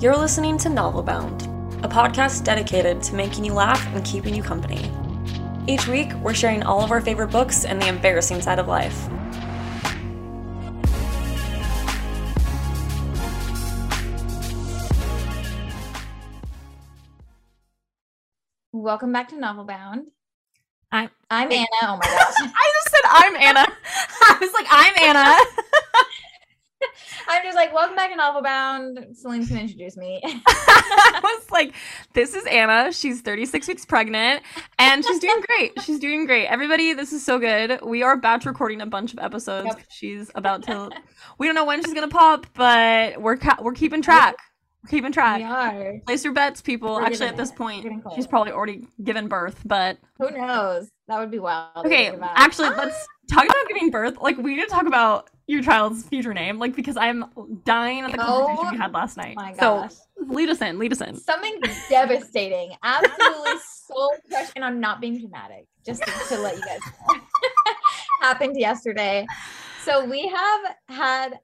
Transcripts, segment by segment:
You're listening to Novel Bound, a podcast dedicated to making you laugh and keeping you company. Each week, we're sharing all of our favorite books and the embarrassing side of life. Welcome back to Novel Bound. I'm I'm Anna. Oh my gosh. I just said I'm Anna. I was like, I'm Anna. I'm just like, welcome back to Novel Bound. Celine's gonna introduce me. I was like, this is Anna. She's 36 weeks pregnant and she's doing great. She's doing great. Everybody, this is so good. We are about to recording a bunch of episodes. Yep. She's about to We don't know when she's going to pop, but we're ca- we're keeping track. We're keeping track. we are. Place your bets, people. We're Actually, at this there. point, We're getting close. she's probably already given birth, but Who knows? That would be wild. Okay, actually, let's talk about giving birth. Like, we need to talk about your child's future name, like because I'm dying at the conversation Oh we had last night. Oh my so lead us in. Lead us in. Something devastating. Absolutely soul crushing. And I'm not being dramatic, just to, to let you guys know. Happened yesterday. So we have had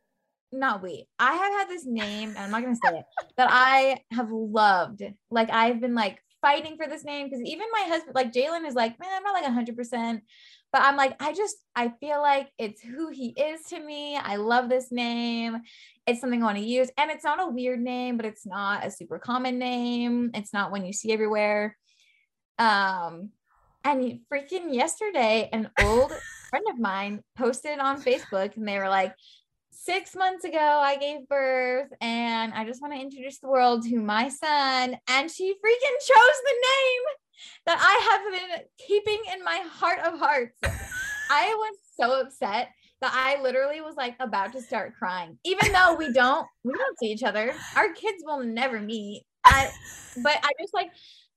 not we. I have had this name, and I'm not gonna say it, that I have loved. Like I've been like fighting for this name because even my husband, like Jalen, is like, man, I'm not like hundred percent. But I'm like, I just I feel like it's who he is to me. I love this name. It's something I want to use. And it's not a weird name, but it's not a super common name. It's not one you see everywhere. Um, and freaking yesterday, an old friend of mine posted on Facebook and they were like, six months ago, I gave birth and I just want to introduce the world to my son. And she freaking chose the name that I have been keeping in my heart of hearts. I was so upset that I literally was like about to start crying, even though we don't we don't see each other. Our kids will never meet. I, but I just like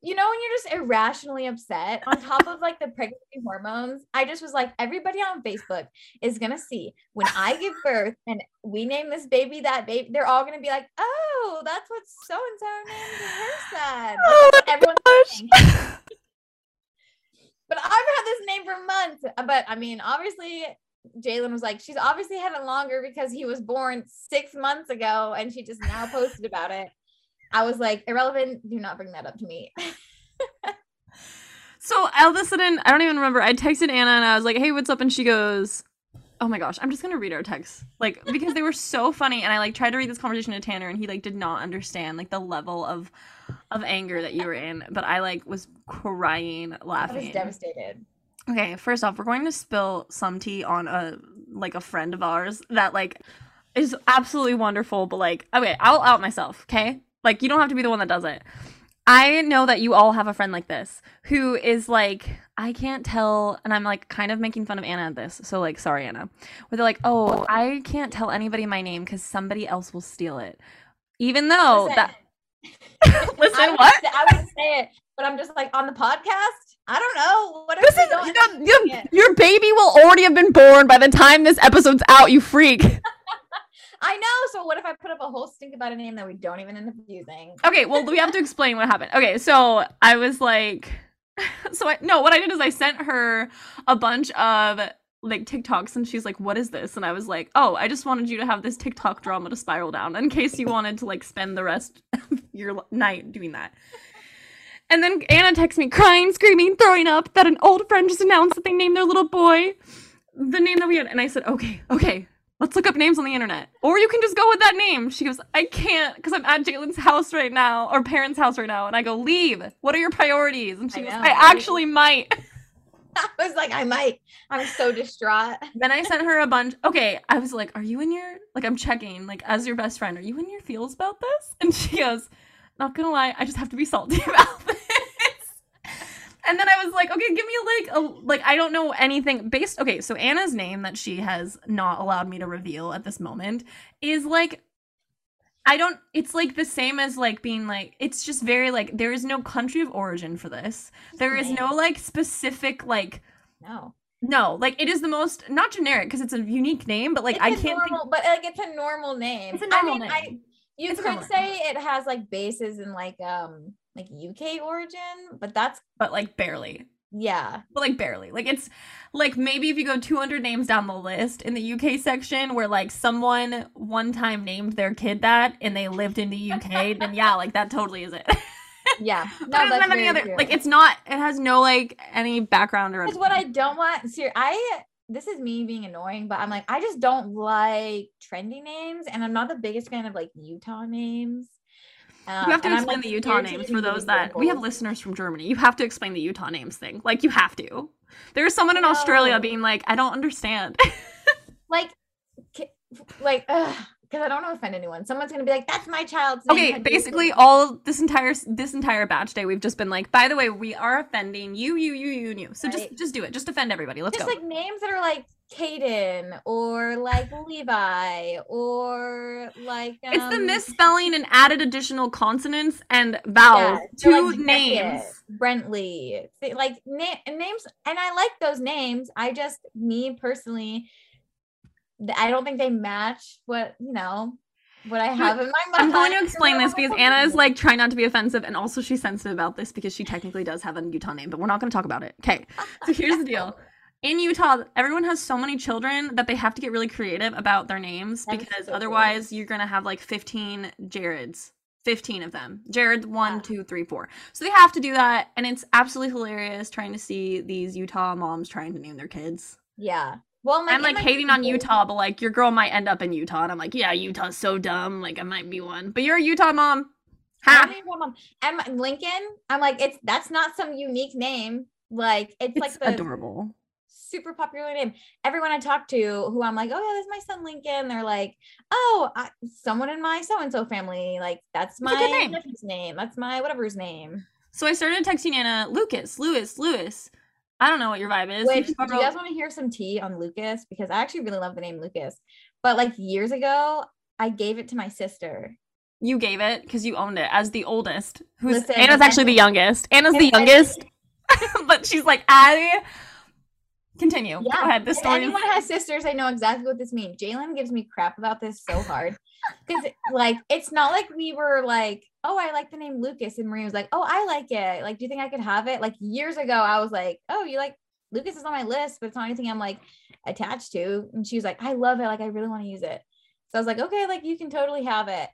you know when you're just irrationally upset on top of like the pregnancy hormones. I just was like everybody on Facebook is gonna see when I give birth and we name this baby that baby. They're all gonna be like, oh, that's what so and so named her son. Oh That's everyone's Gosh. But I've had this name for months. Uh, but I mean, obviously, Jalen was like, she's obviously had it longer because he was born six months ago and she just now posted about it. I was like, irrelevant. Do not bring that up to me. So all of a sudden, I don't even remember. I texted Anna and I was like, "Hey, what's up?" And she goes, "Oh my gosh, I'm just gonna read our texts, like because they were so funny." And I like tried to read this conversation to Tanner, and he like did not understand like the level of of anger that you were in. But I like was crying, I was laughing. devastated. Okay, first off, we're going to spill some tea on a like a friend of ours that like is absolutely wonderful, but like okay, I'll out myself, okay? Like you don't have to be the one that does it. I know that you all have a friend like this who is like I can't tell and I'm like kind of making fun of Anna at this. So like sorry Anna. Where they're like, "Oh, I can't tell anybody my name cuz somebody else will steal it." Even though Listen, that I Listen, would, what? say- I would say it, but I'm just like on the podcast. I don't know. What This is you know, your, your baby will already have been born by the time this episode's out, you freak. I know. So what if I put up a whole stink about a name that we don't even end up using? Okay, well, we have to explain what happened. Okay, so I was like, so I no, what I did is I sent her a bunch of like TikToks, and she's like, "What is this?" And I was like, "Oh, I just wanted you to have this TikTok drama to spiral down in case you wanted to like spend the rest of your night doing that." And then Anna texts me, crying, screaming, throwing up that an old friend just announced that they named their little boy the name that we had. And I said, "Okay, okay." Let's look up names on the internet. Or you can just go with that name. She goes, I can't because I'm at Jalen's house right now, or parents' house right now. And I go, Leave. What are your priorities? And she I goes, know, I right? actually might. I was like, I might. I'm so distraught. then I sent her a bunch. Okay, I was like, Are you in your, like, I'm checking, like, as your best friend, are you in your feels about this? And she goes, Not gonna lie, I just have to be salty about this. And then I was like, okay, give me like a like I don't know anything based. Okay, so Anna's name that she has not allowed me to reveal at this moment is like I don't it's like the same as like being like it's just very like there is no country of origin for this. There is no like specific like No. no, like it is the most not generic because it's a unique name, but like It's I a can't think but like it's a normal name. It's a normal I mean, name. I you It's could normal say it has like bases in like um like UK origin, but that's but like barely. Yeah. but like barely. Like it's like maybe if you go 200 names down the list in the UK section where like someone one time named their kid that and they lived in the UK, then yeah, like that totally is it. Yeah. No, but that's any other true. like it's not it has no like any background or Because what I don't want, ser- I this is me being annoying, but I'm like, I just don't like trendy names, and I'm not the biggest fan of like Utah names. Um, you have to explain like, the Utah names for those that we have listeners from Germany. You have to explain the Utah names thing. Like you have to. There's someone in Australia being like, I don't understand. like, like, because I don't want to offend anyone. Someone's gonna be like, "That's my child's name." Okay, basically all this entire this entire batch day we've just been like, by the way, we are offending you, you, you, you, and you. So just Right. just do it. Just offend everybody. Let's just go. like names that are like Caden or like Levi or like um, it's the misspelling and added additional consonants and vowels yeah, to like, Beckett, names. Brentley, th- like na- names, and I like those names. I just, me personally, I don't think they match what you know what I have in my mind. I'm going to explain this because. Anna is like trying not to be offensive and also she's sensitive about this because she technically does have a Utah name, but we're not going to talk about it. Okay. So here's the deal. In Utah, everyone has so many children that they have to get really creative about their names That is because so otherwise you're going to have like 15 Jareds. 15 of them. Jared, one, Yeah. two, three, four. So they have to do that. And it's absolutely hilarious trying to see these Utah moms trying to name their kids. Yeah. Well, I'm like my hating on Utah, but like your girl might end up in Utah. And I'm like, yeah, Utah's so dumb. Like I might be one. But you're a Utah mom. Ha! don't even want mom- And my- Lincoln, I'm like, it's that's not some unique name. Like it's, It's like the adorable. Super popular name. Everyone I talk to who I'm like, oh yeah, that's my son Lincoln. They're like, oh, I, someone in my so and so family. Like that's It's a good my name. nephew's name. That's my whatever's name. So I started texting Anna, Lucas, Lewis, Lewis. I don't know what your vibe is. Which You do you guys want to hear some tea on Lucas? Because I actually really love the name Lucas. But like years ago, I gave it to my sister. You gave it because you owned it as the oldest. Who's Listen, Anna's actually the youngest. Anna's the youngest, but she's like, I continue. Go ahead. If story is anyone has sisters, I know exactly what this means. Jalen gives me crap about this so hard because, like, it's not like we were like, "Oh, I like the name Lucas," and Maria was like, "Oh, I like it." Like, do you think I could have it? Like years ago, I was like, "Oh, you like Lucas is on my list, but it's not anything I'm like attached to." And she was like, "I love it. Like, I really want to use it." So I was like, "Okay, like you can totally have it."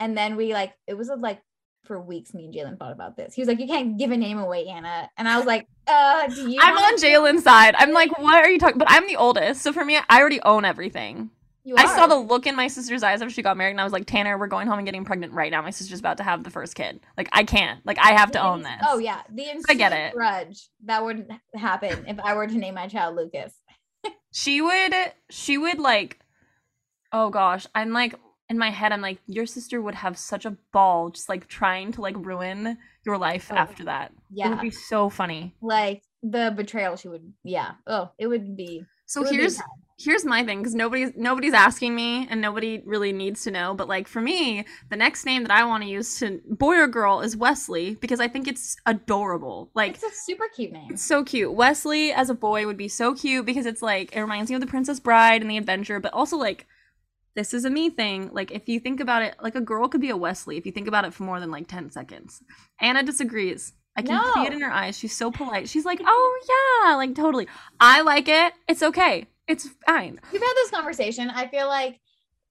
And then we like, it was like for weeks. Me and Jalen thought about this. He was like, "You can't give a name away, Anna," and I was like, "Uh, do you?" I'm on Jalen's side. I'm like, what are you talking? But I'm the oldest, so for me, I already own everything. You I saw the look in my sister's eyes after she got married, and I was like, Tanner, we're going home and getting pregnant right now. My sister's about to have the first kid. Like, I can't. Like, I have to own this. Oh yeah, the I get it. grudge that would happen if I were to name my child Lucas. she would she would like oh gosh i'm like in my head i'm like your sister would have such a ball just like trying to like ruin your life Oh, after that Yeah. it would be so funny like the betrayal she would. Yeah. Oh, it would be. so would here's bad. here's my thing because nobody's nobody's asking me and nobody really needs to know but like for me the next name that i want to use to boy or girl is wesley because i think it's adorable like It's a super cute name. It's so cute. Wesley as a boy would be so cute because it's like it reminds me of the Princess Bride and the adventure, but also like this is a me thing. Like if you think about it, like a girl could be a Wesley if you think about it for more than like 10 seconds. Anna disagrees. I can see it in her eyes. She's so polite. She's like, "Oh yeah, like totally. I like it. It's okay. It's fine." We've had this conversation. I feel like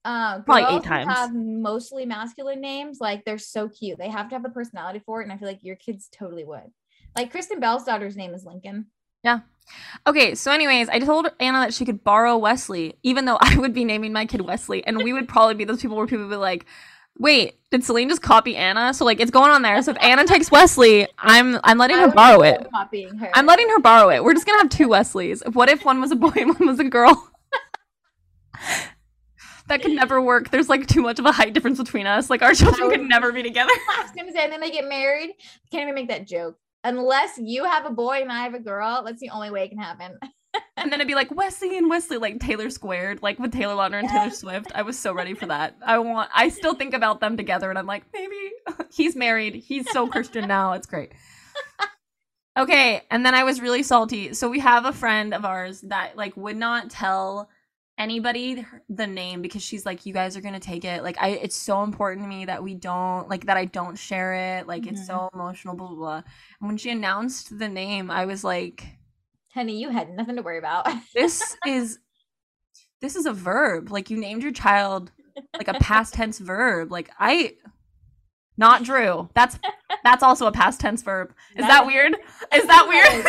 uh, Probably eight times. have mostly masculine names. Like they're so cute. They have to have the personality for it, and I feel like your kids totally would. Like Kristen Bell's daughter's name is Lincoln. Okay, so anyways, I told Anna that she could borrow Wesley, even though I would be naming my kid Wesley, and we would probably be those people where people would be like, "Wait, did Celine just copy Anna?" So like, it's going on there. So if Anna takes Wesley, I'm I'm letting her borrow it. Copying her. I'm letting her borrow it. We're just gonna have two Wesleys. What if one was a boy and one was a girl? that could never work. There's like too much of a height difference between us. Like our children could never be together. I was gonna say, and then they get married. Can't even make that joke. Unless you have a boy and I have a girl, that's the only way it can happen. And then it'd be like Wesley and Wesley, like Taylor squared, like with Taylor Lautner and Taylor Swift. I was so ready for that. I want. I still think about them together, and I'm like, maybe he's married. He's so Christian now. It's great. Okay, and then I was really salty. So we have a friend of ours that like would not tell anybody the name because she's like you guys are gonna take it. Like i it's so important to me that we don't like that i don't share it. Like it's so mm-hmm. emotional blah blah blah. And when she announced the name i was like Honey, you had nothing to worry about. this is this is a verb. Like you named your child like a past tense verb. Like i not drew. That's that's also a past tense verb. Is that That- weird? is that weird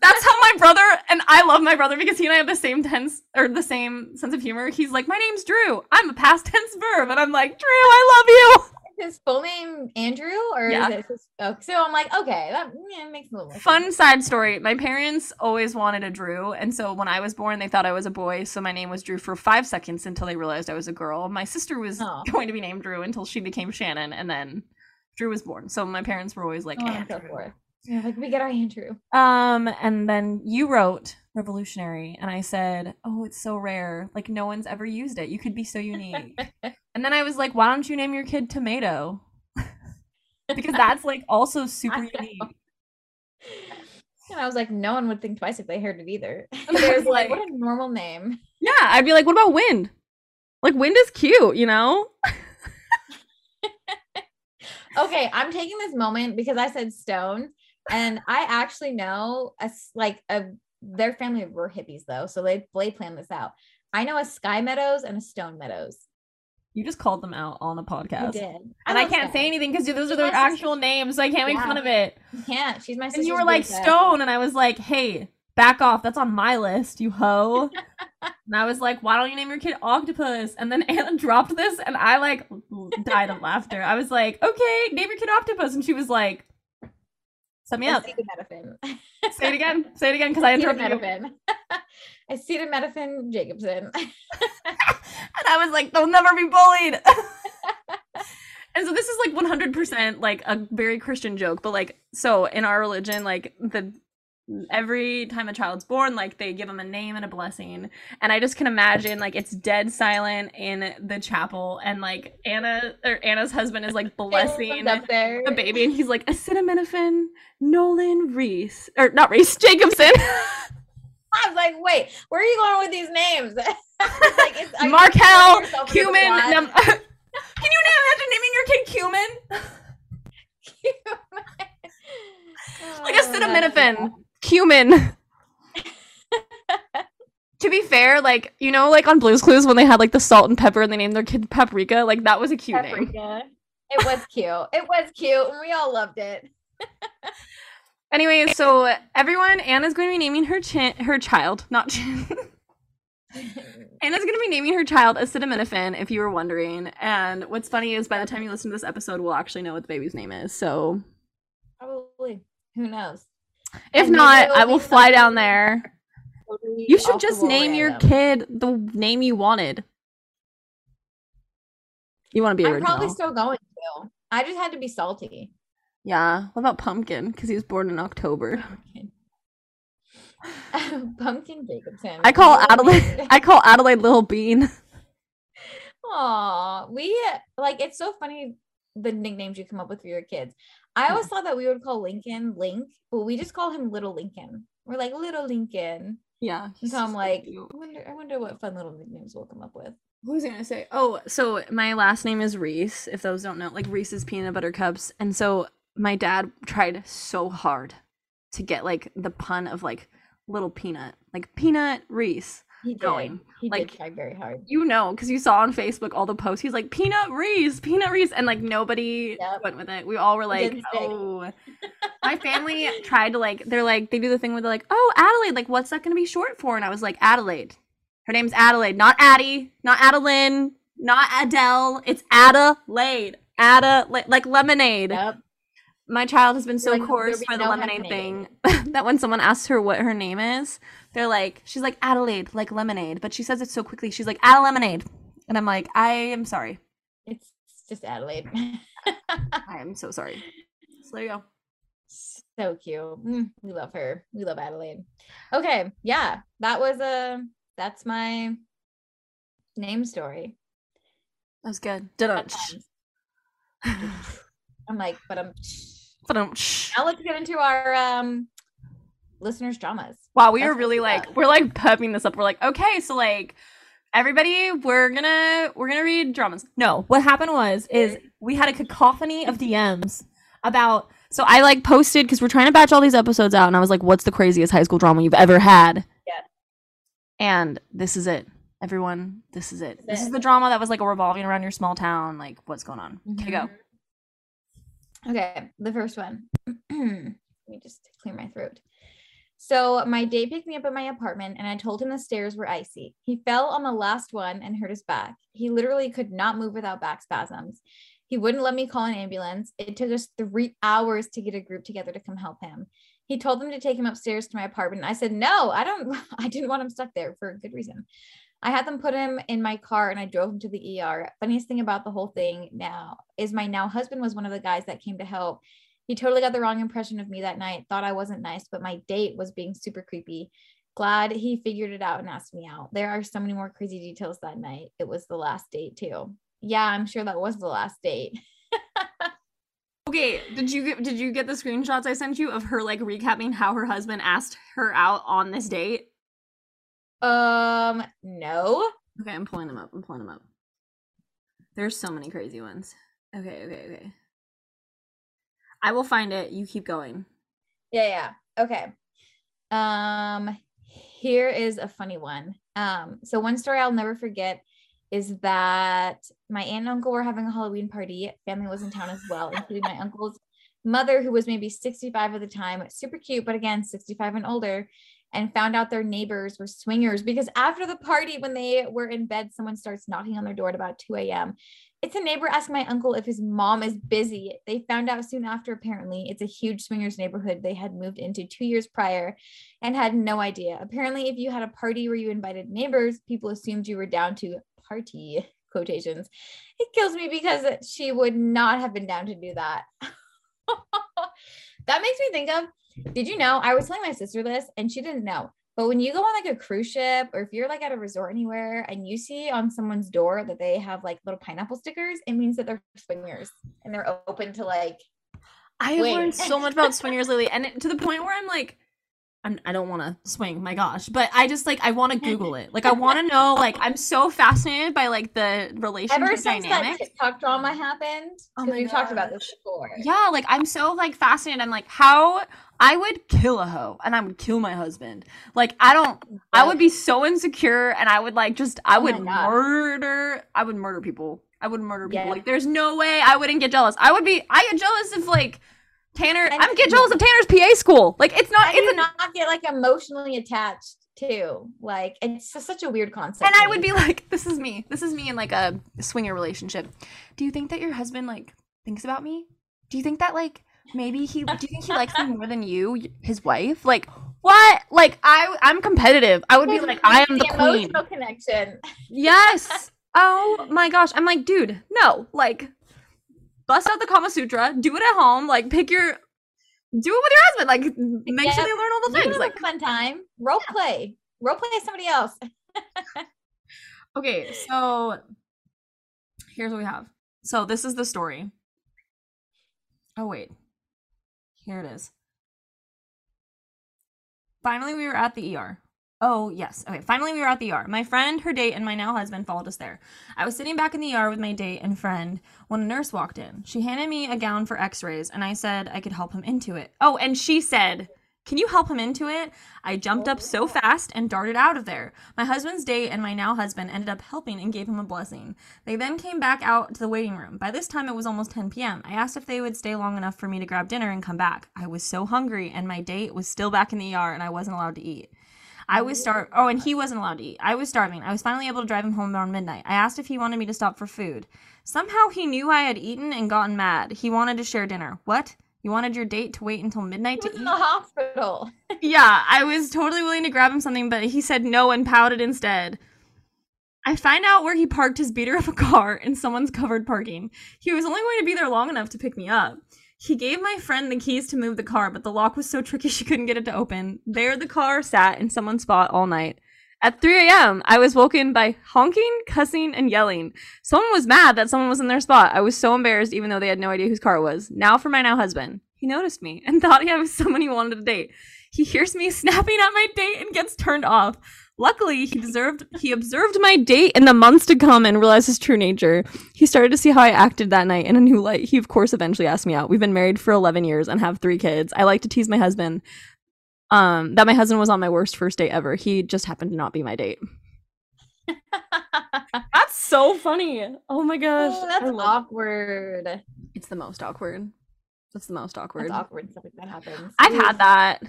that's how my brother and i love my brother because he and i have the same tense or the same sense of humor he's like my name's drew i'm a past tense verb and i'm like drew i love you his full name Andrew, or Yeah. is it his, oh, so I'm like, okay, that yeah, makes a little more fun sense. side story my parents always wanted a drew and so when i was born they thought i was a boy so my name was drew for five seconds until they realized i was a girl my sister was Aw. going to be named drew until she became shannon and then drew was born so my parents were always like So on and so Andrew. Yeah, like we get our Andrew. um and then you wrote revolutionary and i said oh it's so rare like no one's ever used it you could be so unique and then i was like why don't you name your kid tomato because that's like also super unique And I was like, no one would think twice if they heard it either. I They was was like, like- what a normal name. Yeah, I'd be like, what about wind? Like wind is cute, you know? Okay, I'm taking this moment because I said stone, and I actually know a like a their family were hippies though, so they they planned this out. I know a Sky Meadows and a Stone Meadows. You just called them out on a I podcast. did, And I can't say anything because those are She's their my sister. actual names, so I can't make fun of it. You can't. She's my sister. And you were like Stone, and I was like, hey, back off. That's on my list, you hoe. and I was like, why don't you name your kid Octopus? And then Anna dropped this, and I like died of laughter. I was like, okay, name your kid Octopus. And she was like, me up. Acetaminophen. Say it again. Say it again because I interrupted you. Acetaminophen Jacobson. And I was like, they'll never be bullied. and so this is like 100% like a very Christian joke, but like, so in our religion, like the every time a child's born, like they give them a name and a blessing. And I just can imagine like it's dead silent in the chapel, and like Anna or Anna's husband is like blessing Caleb's up there. the baby, and he's like acetaminophen, Nolan Reese, or not Reese, Jacobson. I was like, wait, where are you going with these names? Like, it's, Markel, throwing yourself under the Cumin. Num- Can you imagine naming your kid Cumin? Like Oh, acetaminophen, cumin. to be fair, like you know, like on Blue's Clues when they had like the salt and pepper and they named their kid Paprika, like that was a cute name. It was cute. It was cute, and we all loved it. Anyway, so everyone, Anna's going to be naming her chin, her child, not chin. Anna's going to be naming her child acetaminophen, if you were wondering. And what's funny is by the time you listen to this episode, we'll actually know what the baby's name is. So Probably. Who knows? If And not, I will fly down there. Totally You should just name your kid the name you wanted. You want to be I'm probably still going to. I just had to be salty. yeah. What about Pumpkin? Because he was born in October. Pumpkin. Pumpkin Jacobson. I call Adelaide. I call Adelaide Little Bean. Aw, we like it's so funny the nicknames you come up with for your kids. I always thought that we would call Lincoln Link, but we just call him Little Lincoln. We're like Little Lincoln. Yeah. So I'm like, I wonder, I wonder what fun little nicknames we'll come up with. What was I gonna say? Oh, so my last name is Reese. If those don't know, like Reese's peanut butter cups, and so my dad tried so hard to get like the pun of like little peanut, like peanut Reese He going. He Like- did try very hard. You know, because you saw on Facebook all the posts. He's like peanut Reese, peanut Reese, and like nobody Yep. went with it. We all were like, oh. my family tried to like. They're like, they do the thing where they're like, oh, Adelaide. Like, what's that gonna be short for? And I was like, Adelaide. Her name's Adelaide, not Addie, not Adeline, not Adele. It's Adelaide. Adelaide, like lemonade. Yep. My child has been so like, coarse for the no lemonade thing that when someone asks her what her name is, they're like, she's like Adelaide, like lemonade, but she says it so quickly. She's like Ada lemonade, and I'm like, I am sorry. It's just Adelaide. I am so sorry. So there you go. so cute. Mm, we love her. We love Adelaide. Okay, yeah, that was a that's my name story. That was good. Dun I'm like, but I'm But I'm. now let's get into our um listeners' dramas. Wow, we That's are really like we're like pepping this up. We're like, okay, so like everybody, we're gonna we're gonna read dramas. No, what happened was is we had a cacophony of DMs about. So I like posted because we're trying to batch all these episodes out, and I was like, "What's the craziest high school drama you've ever had?" Yeah. And this is it, everyone. This is it. This is is the drama that was like revolving around your small town. Like, what's going on? Okay, go. Okay, the first one. Let me just clear my throat. So my date picked me up at my apartment and I told him the stairs were icy. He fell on the last one and hurt his back. He literally could not move without back spasms. He wouldn't let me call an ambulance. It took us three hours to get a group together to come help him. He told them to take him upstairs to my apartment. I said, no, I don't, I didn't want him stuck there for a good reason. I had them put him in my car and I drove him to the ER. Funniest thing about the whole thing now is my now husband was one of the guys that came to help. He totally got the wrong impression of me that night, thought I wasn't nice, but my date was being super creepy. Glad he figured it out and asked me out. There are so many more crazy details that night. It was the last date, too. Yeah, I'm sure that was the last date. Okay, did you get did you get the screenshots I sent you of her like recapping how her husband asked her out on this date? Um, no. Okay, I'm pulling them up. I'm pulling them up. There's so many crazy ones. Okay, okay, okay. I will find it. You keep going. Yeah, yeah. Okay. Um, here is a funny one. Um, so one story I'll never forget is that my aunt and uncle were having a Halloween party. Family was in town as well, including my uncle's mother, who was maybe 65 at the time, super cute, but again, 65 and older, and found out their neighbors were swingers because after the party, when they were in bed, someone starts knocking on their door at about 2 a.m. It's a neighbor asking my uncle if his mom is busy. They found out soon after, apparently. It's a huge swingers neighborhood they had moved into two years prior and had no idea. Apparently, if you had a party where you invited neighbors, people assumed you were down to party quotations. It kills me because she would not have been down to do that. that makes me think of did you know? I was telling my sister this and she didn't know. But when you go on like a cruise ship or if you're like at a resort anywhere and you see on someone's door that they have like little pineapple stickers, it means that they're swingers and they're open to like I have learned so much about swingers lately, and it, to the point where I'm like, I'm, I don't want to swing, my gosh, but I just like I want to Google it. Like I want to know. Like I'm so fascinated by like the relationship ever since that dynamics. TikTok drama happened. Oh my we've talked about this before. Yeah, like I'm so like fascinated. I'm like, how I would kill a hoe and I would kill my husband. Like I don't I would be so insecure and I would like just I Oh would murder I would murder people. I would murder people. Yeah. Like there's no way I wouldn't get jealous. I would be I get jealous if like Tanner And- I'm get jealous of Tanner's PA school. Like it's not I it's not get like emotionally attached too. Like it's just such a weird concept. and I would be like, this is me. This is me in like a swinger relationship. Do you think that your husband like thinks about me? Do you think that like maybe he do you think he likes me more than you, his wife? Like what? Like I I'm competitive. I would be like I am the queen. emotional connection. Yes. Oh my gosh. I'm like, dude, no. Like bust out the Kama Sutra, do it at home, like pick your do it with your husband. Like make sure Yeah. they learn all the You things. have Like a fun time. Role play. Role play somebody else. Okay, so here's what we have. So this is the story. Oh wait. Here it is. Finally we were at the ER. Oh, yes. Okay, finally we were at the ER. My friend, her date, and my now husband followed us there. I was sitting back in the ER with my date and friend when a nurse walked in. She handed me a gown for x-rays and I said I could help him into it. Oh, and she said, "Can you help him into it?" I jumped up so fast and darted out of there. My husband's date and my now husband ended up helping and gave him a blessing. They then came back out to the waiting room. By this time, it was almost 10 p.m. I asked if they would stay long enough for me to grab dinner and come back. I was so hungry, and my date was still back in the ER, and I wasn't allowed to eat. I was star. Oh, and he wasn't allowed to eat. I was starving. I was finally able to drive him home around midnight. I asked if he wanted me to stop for food. Somehow he knew I had eaten and gotten mad. He wanted to share dinner. What? You wanted your date to wait until midnight to eat? in the hospital. Yeah, I was totally willing to grab him something, but he said no and pouted instead. I find out where he parked his beater of a car in someone's covered parking. He was only going to be there long enough to pick me up. He gave my friend the keys to move the car, but the lock was so tricky she couldn't get it to open. There the car sat in someone's spot all night. At 3 a.m., I was woken by honking, cussing, and yelling. Someone was mad that someone was in their spot. I was so embarrassed, even though they had no idea whose car it was. Now for my now husband. He noticed me and thought I was someone he wanted to date. He hears me snapping at my date and gets turned off. Luckily, he deserved he observed my date in the months to come and realized his true nature. He started to see how I acted that night in a new light. He of course eventually asked me out. We've been married for 11 years and have 3 kids. I like to tease my husband um that my husband was on my worst first date ever. He just happened to not be my date. That's so funny. Oh my gosh. Oh, that's I love- awkward. It's the most awkward. That's the most awkward. That's awkward. Stuff like that happens. I've Ooh. had that.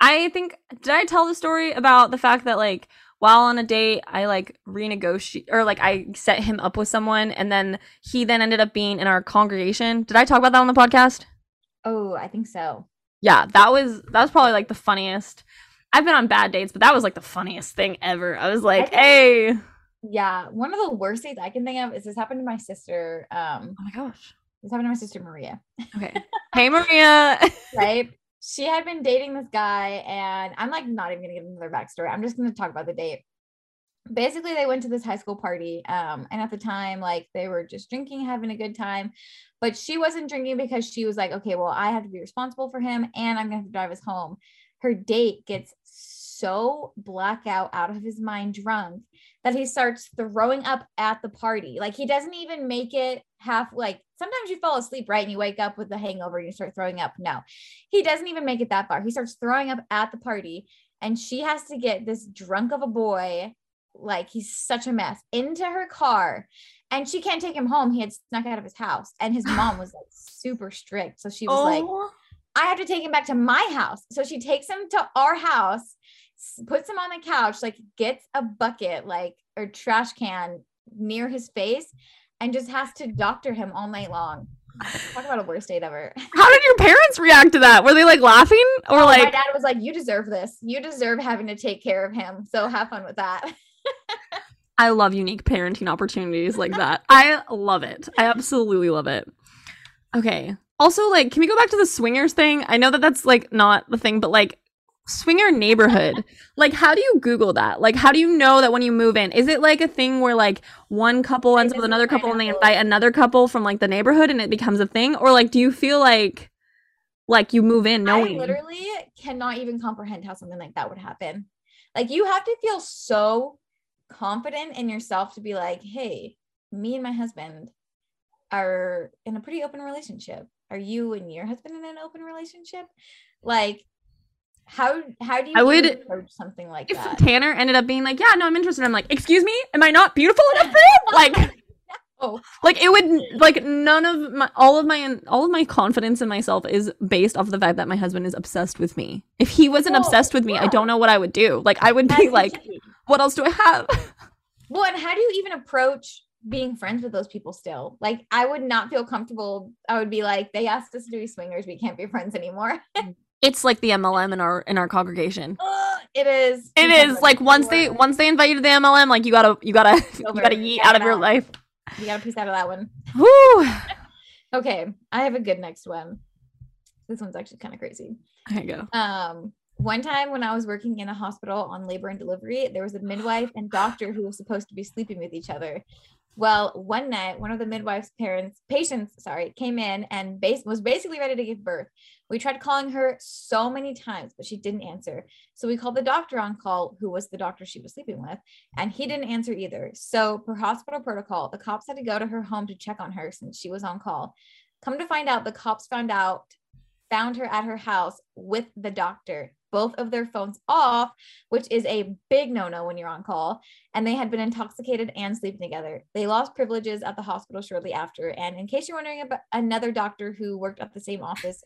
I think did I tell the story about the fact that like while on a date I like renegotiate or like I set him up with someone and then he then ended up being in our congregation. Did I talk about that on the podcast? Oh, I think so. Yeah, that was that was probably like the funniest. I've been on bad dates, but that was like the funniest thing ever. I was like, think- "Hey, Yeah, one of the worst dates I can think of is this happened to my sister. Um, oh my gosh." this happened to my sister Maria. Okay. hey Maria. right? She had been dating this guy, and I'm like not even gonna get into their backstory. I'm just gonna talk about the date. Basically, they went to this high school party, um, and at the time, like they were just drinking, having a good time. But she wasn't drinking because she was like, okay, well, I have to be responsible for him, and I'm gonna have to drive us home. Her date gets so blackout out of his mind, drunk, that he starts throwing up at the party. Like he doesn't even make it half like sometimes you fall asleep, right? And you wake up with a hangover and you start throwing up. No, he doesn't even make it that far. He starts throwing up at the party, and she has to get this drunk of a boy, like he's such a mess, into her car. And she can't take him home. He had snuck out of his house, and his mom was like super strict. So she was like, Oh. I have to take him back to my house. So she takes him to our house, puts him on the couch, like gets a bucket, like or trash can near his face, and just has to doctor him all night long. Talk about a worst date ever. How did your parents react to that? Were they like laughing or Oh, my like dad was like, "You deserve this. You deserve having to take care of him. So have fun with that." I love unique parenting opportunities like that. I love it. I absolutely love it. Okay. Also, like, can we go back to the swingers thing? I know that that's like not the thing, but like, swinger neighborhood. like, how do you Google that? Like, how do you know that when you move in? Is it like a thing where like one couple ends up with another couple and they invite another couple from like the neighborhood and it becomes a thing? Or like, do you feel like like you move in I knowing? literally cannot even comprehend how something like that would happen. Like you have to feel so confident in yourself to be like, "Hey, me and my husband are in a pretty open relationship. Are you and your husband in an open relationship?" Like how how do you I would- approach something like if that? Tanner ended up being like, "Yeah, no, I'm interested," I'm like, "Excuse me, am I not beautiful enough for him?" Like, Oh. like it would like none of my all of my all of my confidence in myself is based off the fact that my husband is obsessed with me. If he wasn't Well, obsessed with me, I don't know what I would do. Like, I would be you like. "What else do I have?" Well, and how do you even approach being friends with those people still? Like, I would not feel comfortable. I would be like, they asked us to be swingers. We can't be friends anymore. Mm. It's like the MLM in our in our congregation. It is. It is like once they once they invite you to the MLM, like you gotta you gotta you gotta yeet out of your out. life. You got a piece out of that one. Woo! Okay, I have a good next one. This one's actually kind of crazy. There you go. Um, one time when I was working in a hospital on labor and delivery, there was a midwife and doctor who was supposed to be sleeping with each other. Well, one night, one of the midwife's parents, patients, sorry, came in and was basically ready to give birth. We tried calling her so many times, but she didn't answer. So we called the doctor on call, who was the doctor she was sleeping with, and he didn't answer either. So, per hospital protocol, the cops had to go to her home to check on her since she was on call. Come to find out, the cops found out, found her at her house with the doctor, both of their phones off, which is a big no no when you're on call. And they had been intoxicated and sleeping together. They lost privileges at the hospital shortly after. And in case you're wondering about another doctor who worked at the same office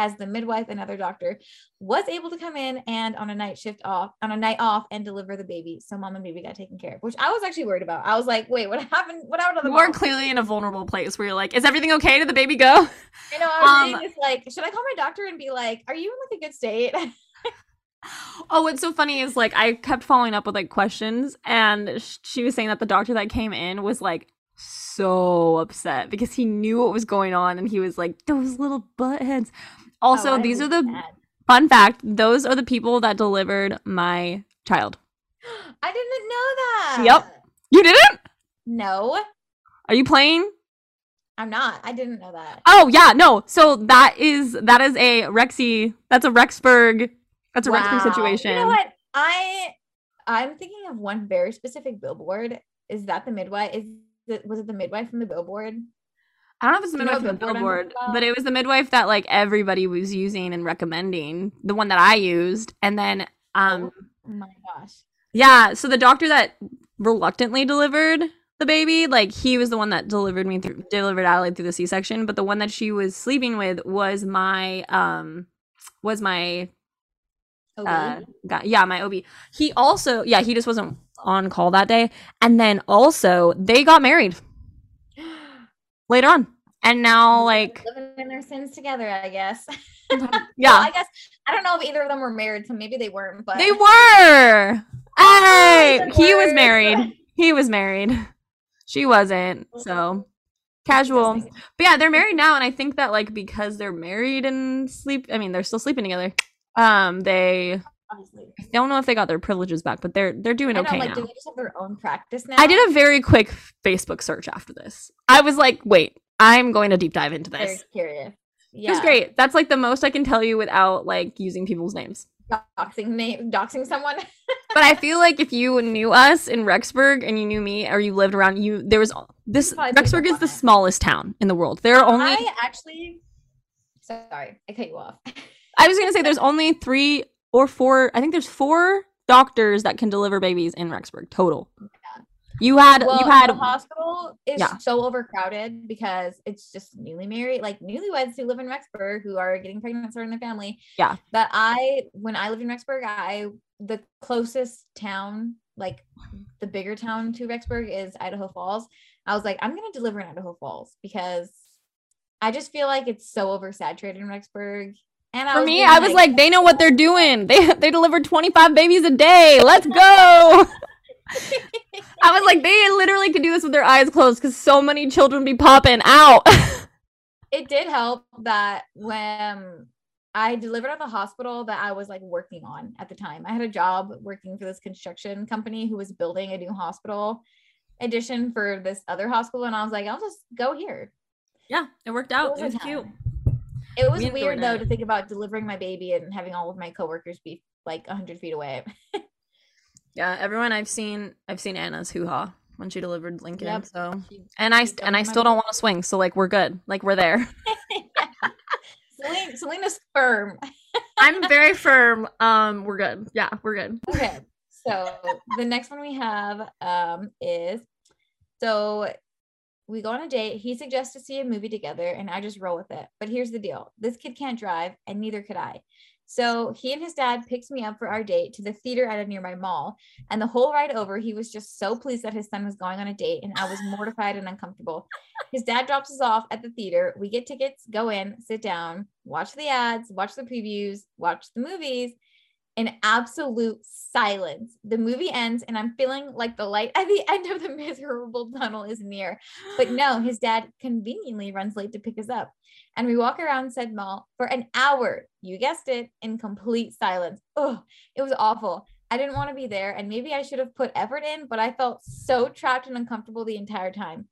as the midwife, another doctor was able to come in and on a night shift off, on a night off, and deliver the baby. So mom and baby got taken care of, which I was actually worried about. I was like, wait, what happened? What happened to the mom? clearly in a vulnerable place where you're like, "Is everything okay? Did the baby go?" You know, I was Um, this like, should I call my doctor and be like, are you in like a good state? Oh, what's so funny is like I kept following up with like questions, and sh- she was saying that the doctor that came in was like so upset because he knew what was going on, and he was like, "Those little butt heads." Also, Oh, these are the fun fact: those are the people that delivered my child. I didn't know that. Yep. You didn't? No, Are you playing? I'm not. I didn't know that. Oh yeah, no. So that is that is a Rexy. That's a Rexburg. That's a Rexburg situation. You know what? I I'm thinking of one very specific billboard. Is that the midwife? Is it was it the midwife from the billboard? I don't know if it's the Do you know midwife the billboard I'm billboard, talking about? but it was the midwife that like everybody was using and recommending. The one that I used, and then um Oh my gosh. yeah, so the doctor that reluctantly delivered the baby, like he was the one that delivered me through delivered Adelaide through the C section, but the one that she was sleeping with was my um was my OB. uh guy, yeah my ob he also yeah he just wasn't on call that day and then also they got married later on. And now like living in their sins together, I guess. yeah Well, I guess I don't know if either of them were married, so maybe they weren't. But they were! Hey he was married. He was married. She wasn't so casual. but yeah they're married now and i think that like because they're married and sleep i mean they're still sleeping together um they Obviously. I don't know if they got their privileges back, but they're they're doing know, okay like, now. do they just have their own practice now? I did a very quick Facebook search after this. I was like, wait, I'm going to deep dive into Very this. curious. Yeah. It was great. That's like the most I can tell you without like using people's names. Doxing name, doxing someone. But I feel like if you knew us in Rexburg and you knew me or you lived around you, there was this Rexburg is the smallest town in the world. There are only I actually. Sorry, I cut you off. I was gonna say there's only three or four. I think there's four doctors that can deliver babies in Rexburg total. Yeah. You had well, you had the hospital is Yeah. so overcrowded because it's just newly married, like newlyweds who live in Rexburg who are getting pregnant starting their family. Yeah. That I, when I lived in Rexburg, I the closest town, like the bigger town to Rexburg, is Idaho Falls. I was like, I'm gonna deliver in Idaho Falls because I just feel like it's so oversaturated in Rexburg. And I for me, I was like, they know what they're doing. They they delivered 25 babies a day. Let's go. I was like, they literally could do this with their eyes closed because so many children be popping out. it did help that when I delivered at the hospital that I was like working on at the time. I had a job working for this construction company who was building a new hospital addition for this other hospital. And I was like, I'll just go here. yeah, it worked It out. was It was cute. It was We weird though to think about delivering my baby and having all of my coworkers be like 100 feet away. Yeah, everyone I've seen, I've seen Anna's hoo ha when she delivered Lincoln. Yep. So, She- and I and I still don't want to swing. So like we're good. Like we're there. Selena, Selena's firm. I'm very firm. Um, we're good. Yeah, we're good. okay so the next one we have um is so we go on a date he suggests to see a movie together and i just roll with it. But here's the deal this kid can't drive and neither could i. So he and his dad picked me up for our date to the theater at a nearby mall and the whole ride over he was just so pleased that his son was going on a date and i was mortified and uncomfortable. His dad drops us off at the theater we get tickets go in sit down watch the ads watch the previews watch the movies in absolute silence. The movie ends, and I'm feeling like the light at the end of the miserable tunnel is near. But no, his dad conveniently runs late to pick us up. And we walk around said mall for an hour. You guessed it, in complete silence. Oh, it was awful. I didn't want to be there, and maybe I should have put effort in, but I felt so trapped and uncomfortable the entire time.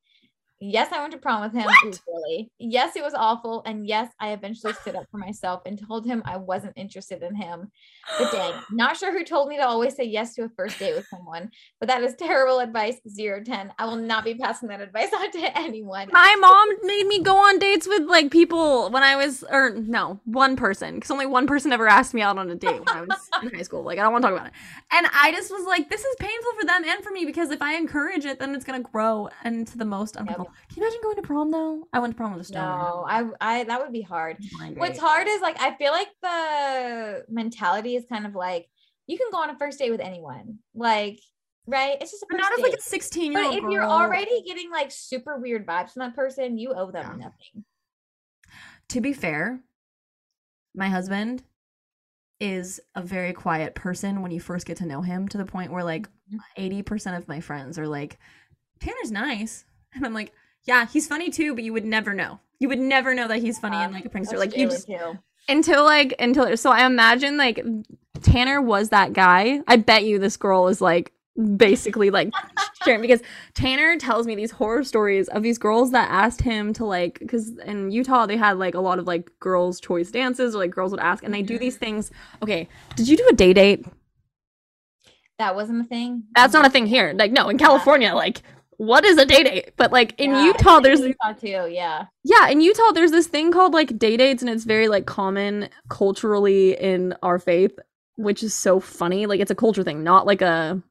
Yes, I went to prom with him. What? Really. Yes, it was awful. And yes, I eventually stood up for myself and told him I wasn't interested in him. But dang, not sure who told me to always say yes to a first date with someone, but that is terrible advice. Zero ten. I will not be passing that advice on to anyone. My mom made me go on dates with like people when I was, or no, one person, because only one person ever asked me out on a date when I was in high school. Like, I don't want to talk about it. And I just was like, this is painful for them and for me because if I encourage it, then it's gonna grow into the most uncomfortable. Can you imagine going to prom though? I went to prom with a stoner. No, I, I that would be hard. What's hard is like I feel like the mentality is kind of like you can go on a first date with anyone, like right? It's just a not as like a 16 year old. but if you're already getting like super weird vibes from that person, you owe them Yeah. nothing. to be fair, my husband is a very quiet person when you first get to know him to the point where like Mhm. 80% of my friends are like, Tanner's nice. And I'm like, yeah, he's funny too, but you would never know. You would never know that he's funny and like a prankster. Like you just too. until like until so I imagine like Tanner was that guy. I bet you this girl is like basically like sharing because Tanner tells me these horror stories of these girls that asked him to like because in Utah they had like a lot of like girls' choice dances or like girls would ask and they do mm-hmm. these things. Okay, did you do a day date? That wasn't a thing. That's not a thing here. Like no, in California, like what is a day date? But like in Yeah, Utah, there's Utah too. Yeah. yeah, in Utah, there's this thing called like day dates, and it's very like common culturally in our faith, which is so funny. Like it's a culture thing, not like a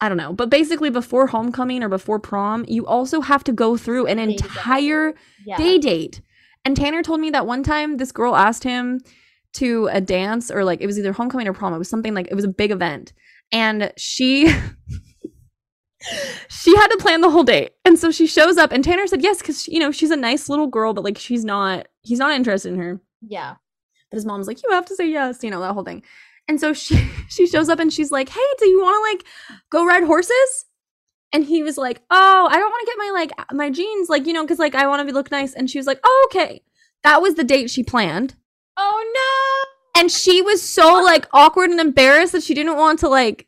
I don't know. But basically before homecoming or before prom, you also have to go through an Day entire Yeah. day date. And Tanner told me that one time this girl asked him to a dance or like it was either homecoming or prom. It was something like it was a big event. And she she had to plan the whole date. And so she shows up and Tanner said yes cuz you know, she's a nice little girl but like she's not he's not interested in her. Yeah. But his mom's like you have to say yes, you know, that whole thing. And so she she shows up and she's like, "Hey, do you want to like go ride horses?" And he was like, "Oh, I don't want to get my like my jeans like, you know, cuz like I want to look nice." And she was like, "Oh, okay." That was the date she planned. Oh no. And she was so like awkward and embarrassed that she didn't want to like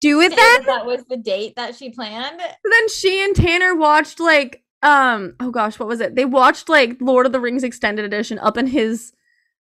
do then. that, that was the date that she planned. So then she and Tanner watched like um oh gosh, what was it? They watched like Lord of the Rings extended edition up in his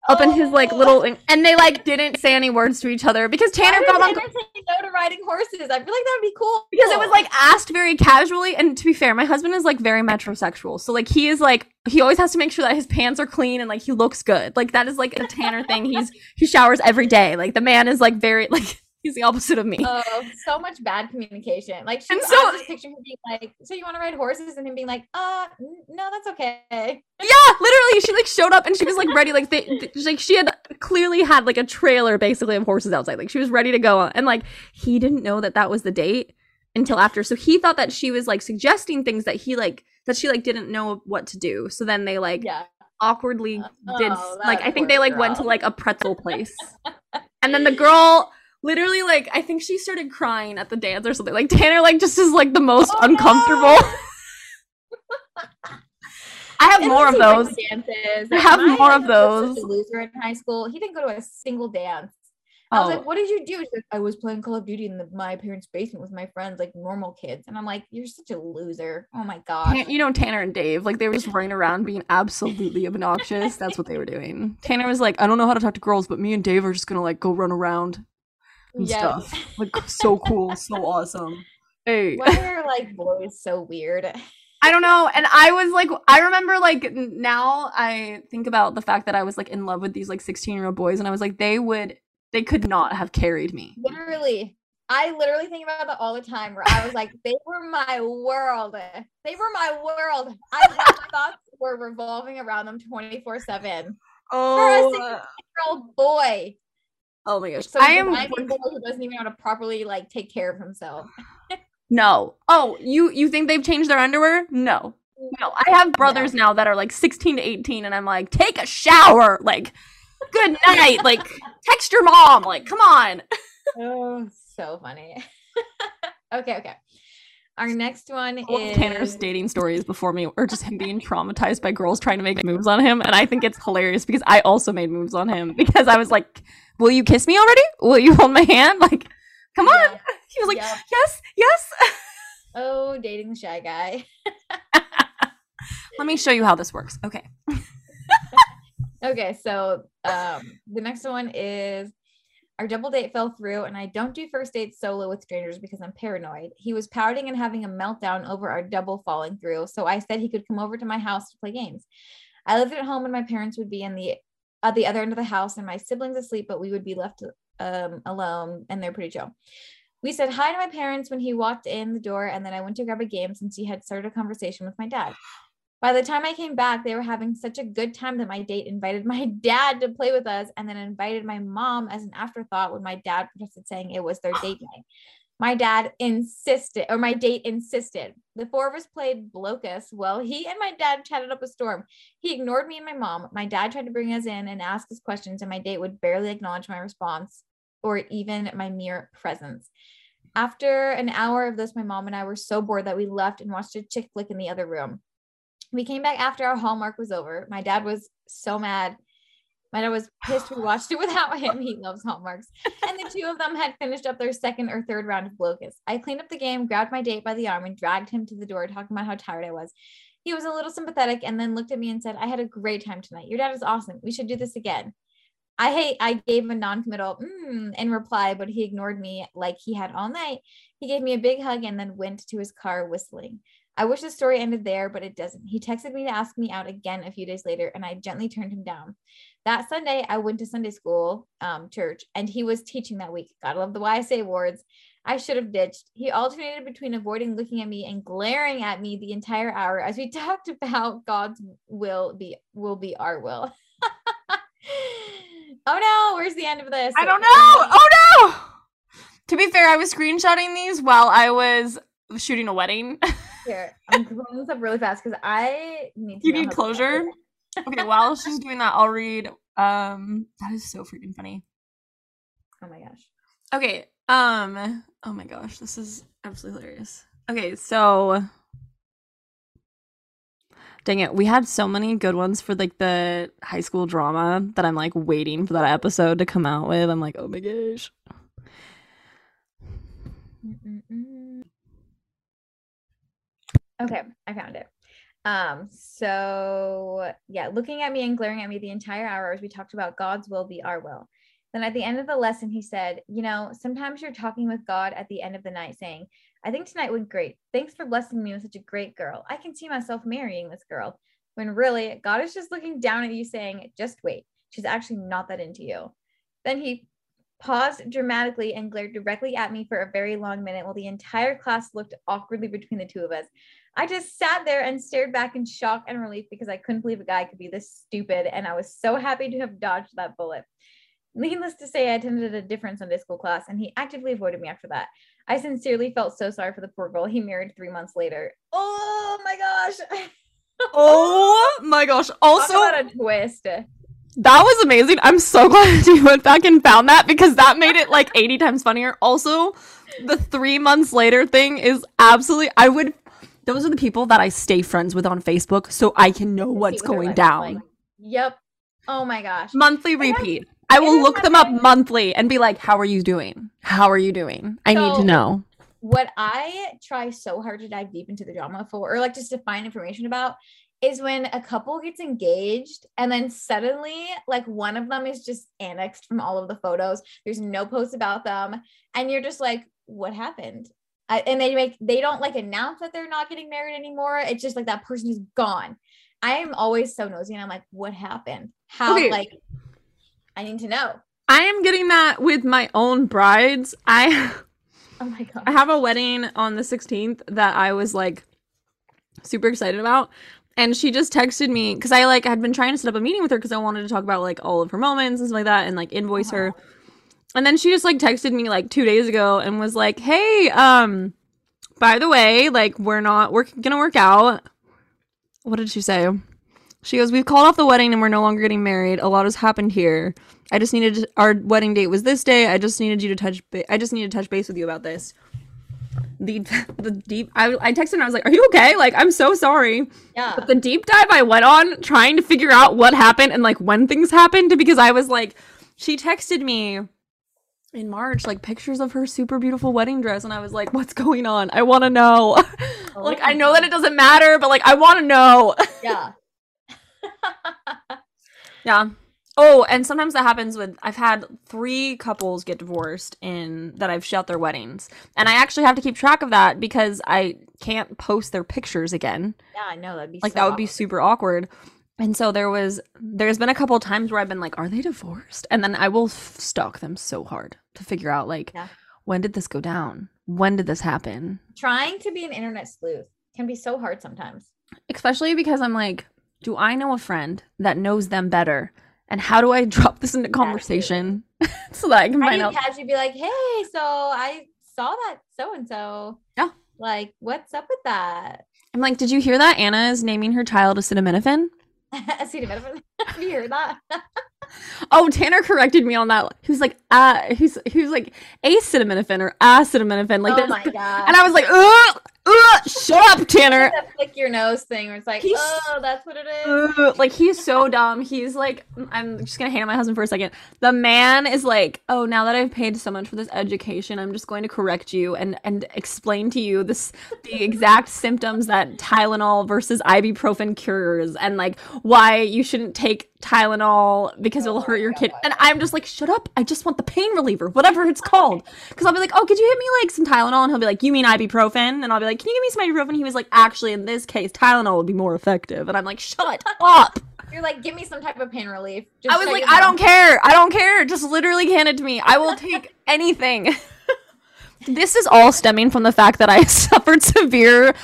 up in his like Oh. little and they like didn't say any words to each other because Tanner felt did uncomfortable. Tanner say no to riding horses? I feel like that would be cool. because it was like asked very casually and to be fair my husband is like very metrosexual so like he is like he always has to make sure that his pants are clean and like he looks good like that is like a tanner thing he's he showers every day like the man is like very like he's the opposite of me Oh, so much bad communication. Like, she And so- just picturing him being like, "So you want to ride horses?" and him being like, "Uh, no, that's okay." yeah literally she like showed up and she was like ready like they th- like she had clearly had like a trailer basically of horses outside like she was ready to go and like he didn't know that that was the date until after so he thought that she was like suggesting things that he like that she like didn't know what to do so then they like Yeah. awkwardly did Oh, like I think they like went to like a pretzel place. and then the girl literally like I think she started crying at the dance or something. Like Tanner like just is like the most Oh, uncomfortable. I have At more of least he went those. Dances. I have My more of husband was such those. a loser in high school. He didn't go to a single dance. I was Oh, like, "What did you do?" Like, "I was playing Call of Duty in the, my parents' basement with my friends, like normal kids." And I'm like, "You're such a loser." Oh my god. You know Tanner and Dave, like they were just running around being absolutely obnoxious. That's what they were doing. Tanner was like, I don't know how to talk to girls, but me and Dave are just gonna like go run around and Yeah. stuff. Like so cool, so awesome. Hey. Why are like boys so weird? I don't know. And I was like, I remember like now I think about the fact that I was like in love with these like 16 year old boys, and I was like, they would, they could not have carried me. Literally. I literally think about that all the time where I was like, they were my world. They were my world. I my thoughts were revolving around them 24 7. Oh, uh, year old boy. Oh my gosh. So I am boy who doesn't even know how to properly like take care of himself. no. Oh, you you think they've changed their underwear? No. No. I have brothers now that are like 16 to 18, and I'm like, take a shower. Like, good night. like, text your mom. Like, come on. Oh, so funny. okay, okay. Our next one All is Tanner's dating stories before me or just him being traumatized by girls trying to make moves on him. And I think it's hilarious because I also made moves on him because I was like, Will you kiss me already? Will you hold my hand? Like, come on. Yeah. He was like, Yep. Yes, yes. Oh, dating the shy guy. Let me show you how this works. Okay. Okay, so um the next one is our double date fell through and I don't do first dates solo with strangers because I'm paranoid. He was pouting and having a meltdown over our double falling through, so I said he could come over to my house to play games. I lived at home and my parents would be in the at the other end of the house and my siblings asleep, but we would be left um alone and they're pretty chill. We said hi to my parents when he walked in the door, and then I went to grab a game since he had started a conversation with my dad. By the time I came back, they were having such a good time that my date invited my dad to play with us and then invited my mom as an afterthought when my dad protested, saying it was their ah. date night. My dad insisted, or my date insisted. The four of us played Blokus. Well, he and my dad chatted up a storm. He ignored me and my mom. My dad tried to bring us in and ask us questions, and my date would barely acknowledge my response or even my mere presence. After an hour of this, my mom and I were so bored that we left and watched a chick flick in the other room. We came back after our Hallmark was over. My dad was so mad. My dad was pissed we watched it without him. He loves Hallmarks. And the two of them had finished up their second or third round of Blokus. I cleaned up the game, grabbed my date by the arm, and dragged him to the door, talking about how tired I was. He was a little sympathetic and then looked at me and said, I had a great time tonight. Your dad is awesome. We should do this again. I hate I gave a non-committal mm, in reply, but he ignored me like he had all night. He gave me a big hug and then went to his car whistling. I wish the story ended there, but it doesn't. He texted me to ask me out again a few days later, and I gently turned him down. That Sunday, I went to Sunday school, um, church, and he was teaching that week. Gotta love the YSA awards. I should have ditched. He alternated between avoiding looking at me and glaring at me the entire hour as we talked about God's will be will be our will. oh no, where's the end of this? I don't know. Oh no. To be fair, I was screenshotting these while I was shooting a wedding. Here, I'm pulling this up really fast because I need to you need closure? okay, while she's doing that, I'll read. Um, that is so freaking funny. Oh my gosh. Okay. Um. Oh my gosh, this is absolutely hilarious. Okay, so. Dang it, we had so many good ones for like the high school drama that I'm like waiting for that episode to come out with. I'm like, oh my gosh. Mm-mm-mm. Okay, I found it. Um, so yeah, looking at me and glaring at me the entire hour as we talked about God's will be our will. Then at the end of the lesson, he said, You know, sometimes you're talking with God at the end of the night saying, I think tonight went great. Thanks for blessing me with such a great girl. I can see myself marrying this girl. When really, God is just looking down at you saying, Just wait. She's actually not that into you. Then he paused dramatically and glared directly at me for a very long minute while the entire class looked awkwardly between the two of us. I just sat there and stared back in shock and relief because I couldn't believe a guy could be this stupid, and I was so happy to have dodged that bullet. Needless to say, I attended a different Sunday school class, and he actively avoided me after that. I sincerely felt so sorry for the poor girl he married three months later. Oh my gosh. Oh my gosh. Also, about a twist. that was amazing. I'm so glad you went back and found that because that made it like 80 times funnier. Also, the three months later thing is absolutely, I would, those are the people that I stay friends with on Facebook so I can know what's what going down. like. Yep. Oh my gosh. Monthly repeat. I will look them up monthly and be like, how are you doing? How are you doing? I need to know. what I try so hard to dive deep into the drama for, or like just to find information about, is when a couple gets engaged and then suddenly, like one of them is just annexed from all of the photos. There's no posts about them, and you're just like, what happened? I, and they make they don't like announce that they're not getting married anymore. It's just like that person is gone. I am always so nosy, and I'm like, what happened? How Okay. like I need to know. I am getting that with my own brides. I Oh my god. I have a wedding on the 16th that I was like super excited about. And she just texted me because I like had been trying to set up a meeting with her because I wanted to talk about like all of her moments and stuff like that and like invoice her. Uh-huh. And then she just like texted me like two days ago and was like, Hey, um, by the way, like we're not we're gonna work out. What did she say? She goes, We've called off the wedding and we're no longer getting married. A lot has happened here. I just needed our wedding date was this day. I just needed you to touch ba- I just needed to touch base with you about this. The the deep I I texted her and I was like, "Are you okay? Like I'm so sorry." Yeah. But the deep dive I went on trying to figure out what happened and like when things happened because I was like she texted me in March like pictures of her super beautiful wedding dress and I was like, "What's going on? I want to know." like I know that it doesn't matter, but like I want to know. Yeah. Yeah. Oh, and sometimes that happens with I've had three couples get divorced in that I've shot their weddings. And I actually have to keep track of that because I can't post their pictures again. Yeah, I know that'd be Like so that would be super awkward. And so there was there's been a couple times where I've been like, are they divorced? And then I will f- stalk them so hard to figure out like Yeah. when did this go down? When did this happen? trying to be an internet sleuth can be so hard sometimes. Especially because I'm like, do I know a friend that knows them better? And how do I drop this into conversation so that I can find you out? casually be like, hey, so I saw that so and so. Yeah. Like, what's up with that? I'm like, did you hear that Anna is naming her child acetaminophen? Acetaminophen. Have you heard that? Oh, Tanner corrected me on that. He was like, uh, he's he was like acetaminophen or acetaminophen, like oh my god. And I was like, ugh, ugh, shut up, Tanner. that flick your nose thing where it's like, He's- oh, that's what it is. Ugh, like he's so dumb. He's like, I'm just gonna hate on my husband for a second. The man is like, oh, now that I've paid so much for this education, I'm just going to correct you and and explain to you this the exact symptoms that Tylenol versus ibuprofen cures, and like why you shouldn't take Tylenol because it'll hurt your kid. And I'm just like, shut up. I just want the pain reliever, whatever it's called. Because I'll be like, oh, could you hit me like some Tylenol? And he'll be like, you mean ibuprofen? And I'll be like, can you give me some ibuprofen? He was like, actually, in this case, Tylenol would be more effective. And I'm like, shut up. You're like, give me some type of pain relief. I was like, I don't care. I don't care. Just literally hand it to me. I will take anything. this is all stemming from the fact that I suffered severe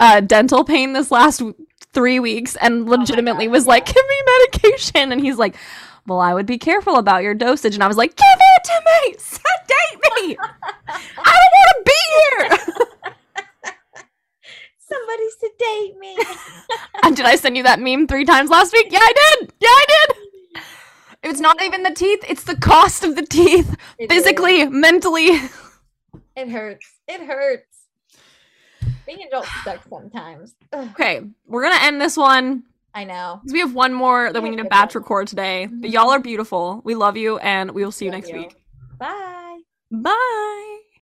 uh, dental pain this last three weeks and oh legitimately God, was like, give me medication. And he's like, well, I would be careful about your dosage. And I was like, give it to me. Sedate me. I don't want to be here. Somebody sedate me. and did I send you that meme three times last week? Yeah, I did. Yeah, I did. It's not even the teeth, it's the cost of the teeth. It is. Physically, mentally. It hurts. It hurts. Being adult sucks sometimes. Ugh, Okay, we're gonna end this one. I know. We have one more that we need to batch record today. But Mhm. y'all are beautiful. We love you, and we will see you Love next you. week. Bye. Bye.